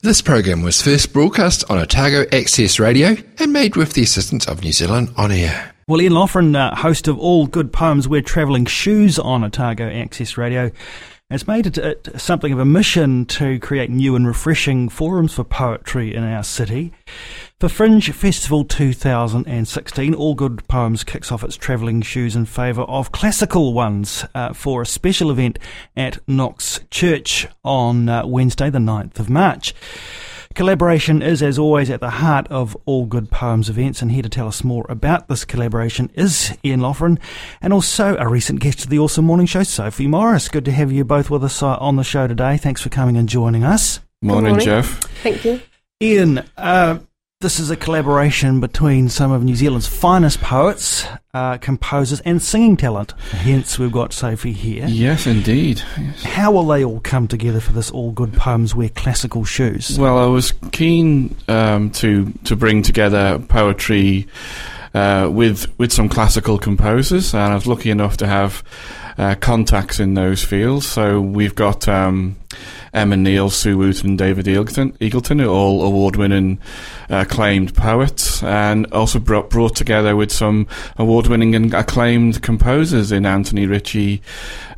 This program was first broadcast on Otago Access Radio and made with the assistance of New Zealand On Air. Well, Ian Loughran, uh, host of All Good Poems, We're Travelling Shoes on Otago Access Radio, has made it, it something of a mission to create new and refreshing forums for poetry in our city. For Fringe Festival 2016, All Good Poems kicks off its travelling shoes in favour of classical ones uh, for a special event at Knox Church on uh, Wednesday, the 9th of March. Collaboration is, as always, at the heart of all good poems events, and here to tell us more about this collaboration is Ian Loughran, and also a recent guest of the Awesome Morning Show, Sophie Morris. Good to have you both with us uh, on the show today. Thanks for coming and joining us. Morning, morning. Jeff. Thank you. Ian, uh, this is a collaboration between some of New Zealand's finest poets, uh, composers, and singing talent. Hence, we've got Sophie here. Yes, indeed. Yes. How will they all come together for this All Good Poems Wear Classical Shoes? Well, I was keen um, to to bring together poetry uh, with with some classical composers, and I was lucky enough to have uh, contacts in those fields. So we've got um, Emma Neale, Sue Wootton, David Eggleton, Eggleton, who are all award-winning, uh, acclaimed poets, and also brought, brought together with some award-winning and acclaimed composers in Anthony Ritchie,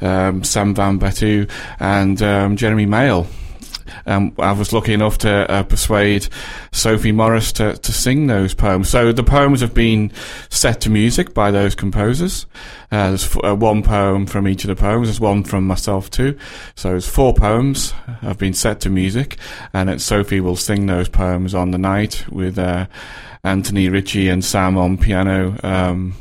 um, Sam Van Betuw, and um, Jeremy Mayall. Um, I was lucky enough to uh, persuade Sophie Morris to, to sing those poems. So the poems have been set to music by those composers. Uh, there's f- uh, one poem from each of the poems. There's one from myself too. So there's four poems have been set to music, and Sophie will sing those poems on the night with uh, Anthony Ritchie and Sam on piano, um,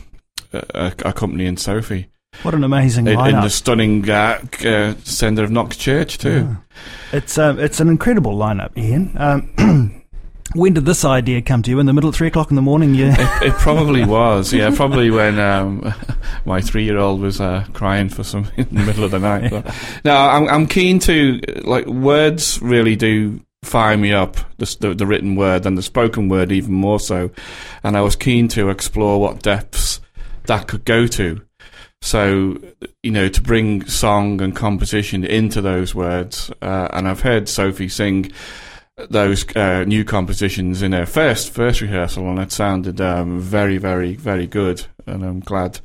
accompanying Sophie What an amazing in, in the stunning uh, uh, centre of Knox Church too. It's um, it's an incredible lineup, Ian. Um, when did this idea come to you? In the middle, at three o'clock in the morning, Yeah, It, it probably was, yeah. Probably when um, my three-year-old was uh, crying for some in the middle of the night. No, I'm, I'm keen to like words. Really do fire me up. The, the, the written word and the spoken word even more so. And I was keen to explore what depths that could go to. So, you know, to bring song and composition into those words. Uh, and I've heard Sophie sing those uh, new compositions in her first first rehearsal, and it sounded um, very, very, very good. And I'm glad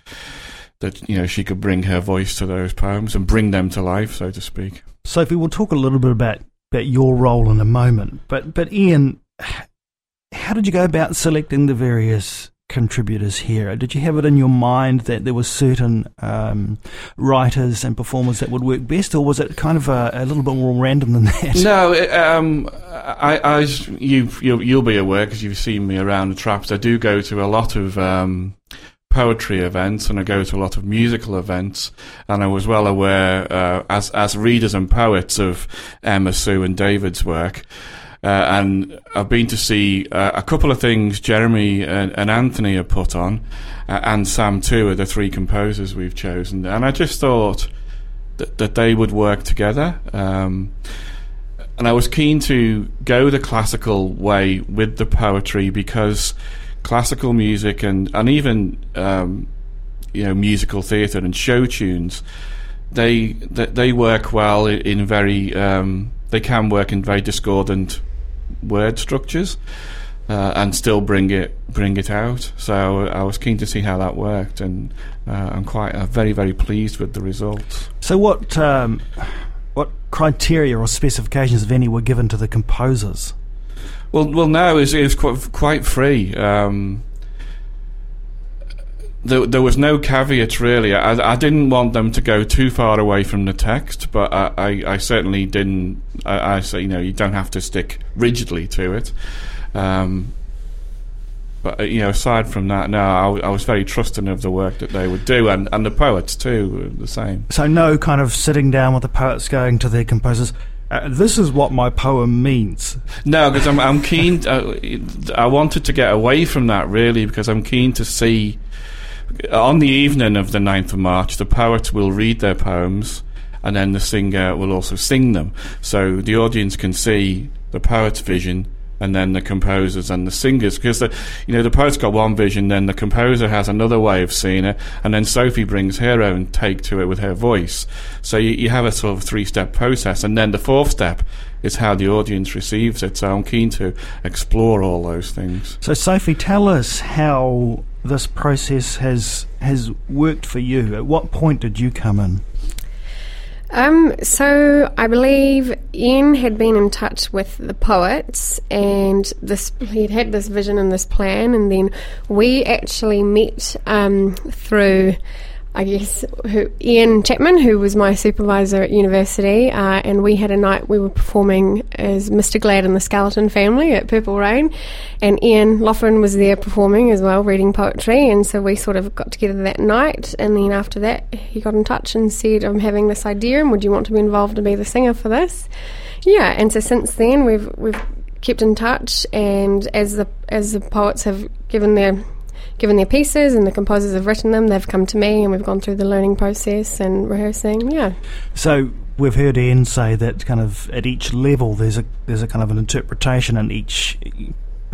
that you know she could bring her voice to those poems and bring them to life, so to speak. Sophie, we'll talk a little bit about about your role in a moment. But but Ian, how did you go about selecting the various contributors here? Did you have it in your mind that there were certain um, writers and performers that would work best, or was it kind of a, a little bit more random than that? No, um, I, I, you, you'll, you'll be aware because you've seen me around the traps. I do go to a lot of um, poetry events and I go to a lot of musical events. And I was well aware, uh, as as readers and poets, of Emma, Sue, and David's work. Uh, and I've been to see uh, a couple of things Jeremy and, and Anthony have put on, uh, and Sam too, are the three composers we've chosen. And I just thought that, that they would work together. Um, and I was keen to go the classical way with the poetry because classical music and and even um, you know musical theatre and show tunes they they, work well in, in very um, they can work in very discordant word structures uh, and still bring it bring it out. So I was keen to see how that worked, and uh, I'm quite uh, very very pleased with the results. So what um, what criteria or specifications, if any, were given to the composers? Well, well, now is is quite quite free. Um, there, there was no caveats really. I, I didn't want them to go too far away from the text, but I, I, I certainly didn't. I, I say, you know, you don't have to stick rigidly to it. Um, but you know, aside from that, no, I, I was very trusting of the work that they would do, and, and the poets too were the same. So no kind of sitting down with the poets going to their composers. Uh, this is what my poem means. No, because I'm I'm keen. Uh, I wanted to get away from that really because I'm keen to see on the evening of the 9th of March, the poets will read their poems and then the singer will also sing them. So the audience can see the poet's vision and then the composers and the singers. Because the, you know, the poet's got one vision, then the composer has another way of seeing it, and then Sophie brings her own take to it with her voice. So you, you have a sort of three step process, and then the fourth step is how the audience receives it. So I'm keen to explore all those things. So Sophie, tell us how this process has has worked for you. At what point did you come in? Um, so I believe Ian had been in touch with the poets, and this he'd had this vision and this plan, and then we actually met um, through I guess, who, Ian Chapman, who was my supervisor at university, uh, and we had a night we were performing as Mr. Glad and the Skeleton Family at Purple Rain, and Ian Loughran was there performing as well, reading poetry, and so we sort of got together that night, and then after that he got in touch and said, I'm having this idea, and would you want to be involved and be the singer for this? Yeah, and so since then we've we've kept in touch, and as the as the poets have given their given their pieces and the composers have written them, they've come to me and we've gone through the learning process and rehearsing. Yeah. So we've heard Ian say that kind of at each level there's a there's a kind of an interpretation and each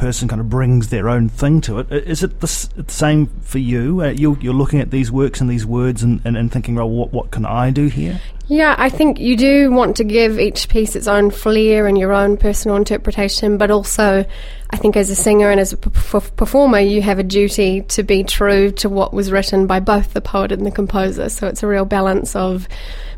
person kind of brings their own thing to it. Is it the, same for you? Uh, you're, you're, looking at these works and these words and, and, and thinking, well, what, what can I do here? Yeah, I think you do want to give each piece its own flair and your own personal interpretation, but also, I think as a singer and as a performer, you have a duty to be true to what was written by both the poet and the composer. So it's a real balance of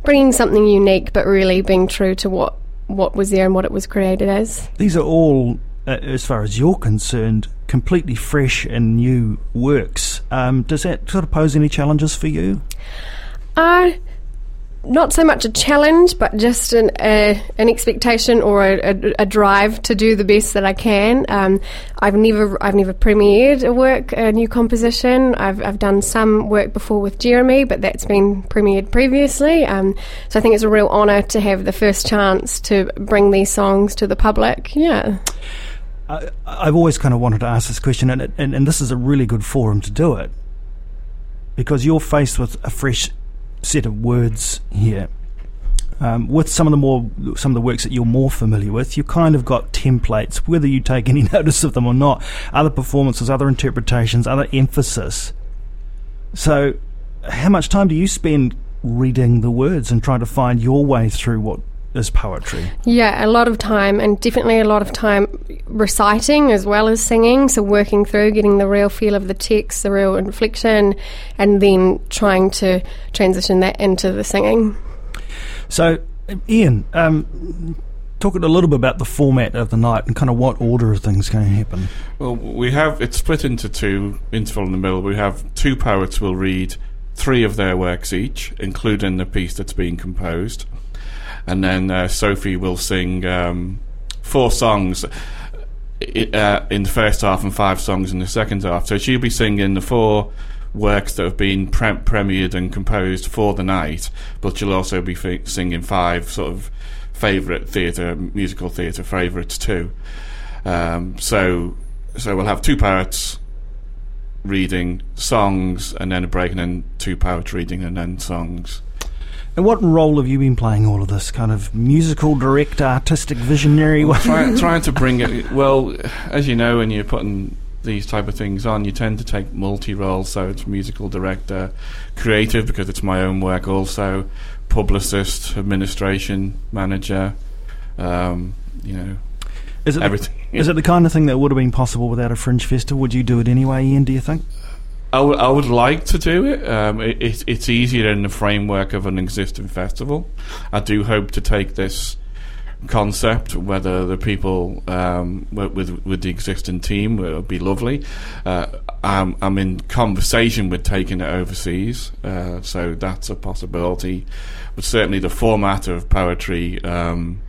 bringing something unique, but really being true to what what was there and what it was created as. These are all uh, as far as you're concerned, completely fresh and new works. Um, does that sort of pose any challenges for you? Uh, not so much a challenge, but just an, an expectation or a, a, a, drive to do the best that I can. Um, I've never I've never premiered a work, a new composition. I've I've done some work before with Jeremy, but that's been premiered previously. Um, so I think it's a real honour to have the first chance to bring these songs to the public. Yeah. I, have always kind of wanted to ask this question, and, and, and this is a really good forum to do it because you're faced with a fresh set of words here. Um, with some of the more some of the works that you're more familiar with, you kind of got templates, whether you take any notice of them or not. Other performances, other interpretations, other emphasis. So, how much time do you spend reading the words and trying to find your way through what as poetry? Yeah, a lot of time, and definitely a lot of time reciting as well as singing. So, working through, getting the real feel of the text, the real inflection, and then trying to transition that into the singing. So, Ian, um, talk a little bit about the format of the night and kind of what order of things going to happen. Well, we have it's split into two interval in the middle. We have two poets will read three of their works each, including the piece that's being composed and then uh, Sophie will sing um, four songs. Uh, in the first half and five songs in the second half. So she'll be singing the four works that have been pre- premiered and composed for the night, but she'll also be f- singing five sort of favourite theatre, musical theatre favourites too. Um, so, so we'll have two parts reading songs, and then a break, and then two parts reading, and then songs. And what role have you been playing all of this kind of musical director, artistic visionary? Well, try, trying to bring it. Well, as you know, when you're putting these type of things on, you tend to take multi roles. So it's musical director, creative because it's my own work, also publicist, administration manager. Um, you know, is it everything. The, is it the kind of thing that would have been possible without a fringe festival? Would you do it anyway, Ian? Do you think? I, w- I would like to do it. Um, it, it. It's easier in the framework of an existing festival. I do hope to take this concept, whether the people um, with with the existing team would be lovely. Uh, I'm, I'm in conversation with taking it overseas, uh, so that's a possibility. But certainly, the format of poetry. Um,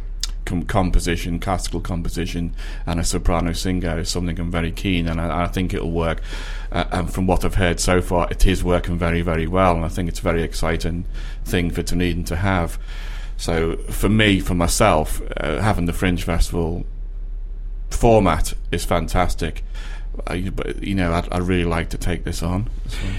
com- composition, classical composition, and a soprano singer is something I'm very keen, and I, I think it'll work. Uh, and from what I've heard so far, it is working very, very well, and I think it's a very exciting thing for Dunedin to have. So for me, for myself, uh, having the Fringe Festival format is fantastic. Uh, but you know, I'd, I'd, really like to take this on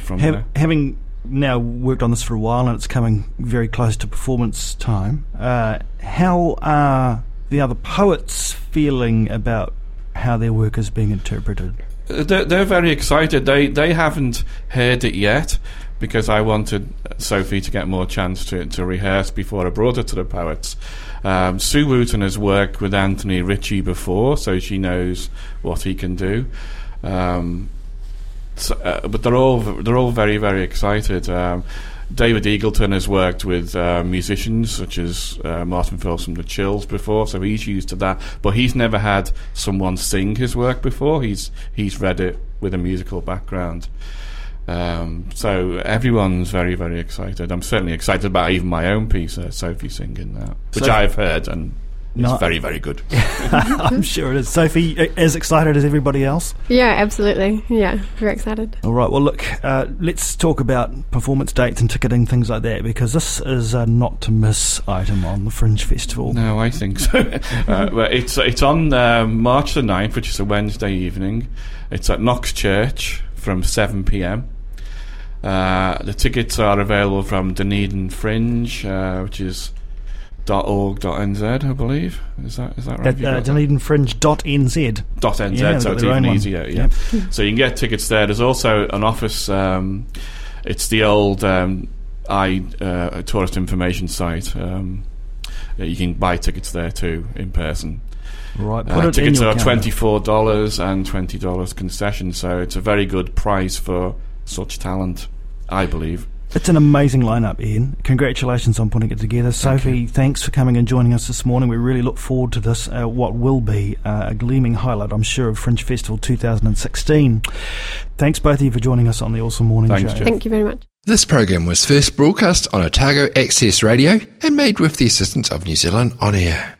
from Having now worked on this for a while and it's coming very close to performance time. Uh, how are the other poets feeling about how their work is being interpreted? They're, they're very excited. They they haven't heard it yet because I wanted Sophie to get more chance to, to rehearse before I brought her to the poets. Um, Sue Wootton has worked with Anthony Ritchie before, so she knows what he can do. Um, so, uh, but they're all they're all very very excited. Um, David Eggleton has worked with uh, musicians such as uh, Martin Phillipps from the Chills before, so he's used to that. But he's never had someone sing his work before. He's he's read it with a musical background. Um, so everyone's very very excited. I'm certainly excited about even my own piece, uh, Sophie singing that, which So- I've heard and. It's No- very, very good. I'm sure it is. Sophie, as excited as everybody else? Yeah, absolutely. Yeah, very excited. All right, well, look, uh, let's talk about performance dates and ticketing, things like that, because this is a not to miss item on the Fringe Festival. No, I think so. uh, well, it's it's on um, March the 9th, which is a Wednesday evening. It's at Knox Church from 7 p.m. Uh, the tickets are available from Dunedin Fringe, uh, which is .org.nz, I believe. Is that is that right? At Have you uh, got that? DunedinFringe.nz. dot NZ, Yeah, so it's even easier. Yeah. so you can get tickets there. There's also an office. Um, it's the old um, I uh, tourist information site. Um, you can buy tickets there too in person. Right, Uh, tickets are twenty four dollars and twenty dollars concession, so it's a very good price for such talent, I believe. It's an amazing lineup, Ian. Congratulations on putting it together. Sophie, thanks for coming and joining us this morning. We really look forward to this, uh, what will be uh, a gleaming highlight, I'm sure, of Fringe Festival 2016. Thanks both of you for joining us on the Awesome Morning Thanks, Show. Jeff. Thank you very much. This program was first broadcast on Otago Access Radio and made with the assistance of New Zealand On Air.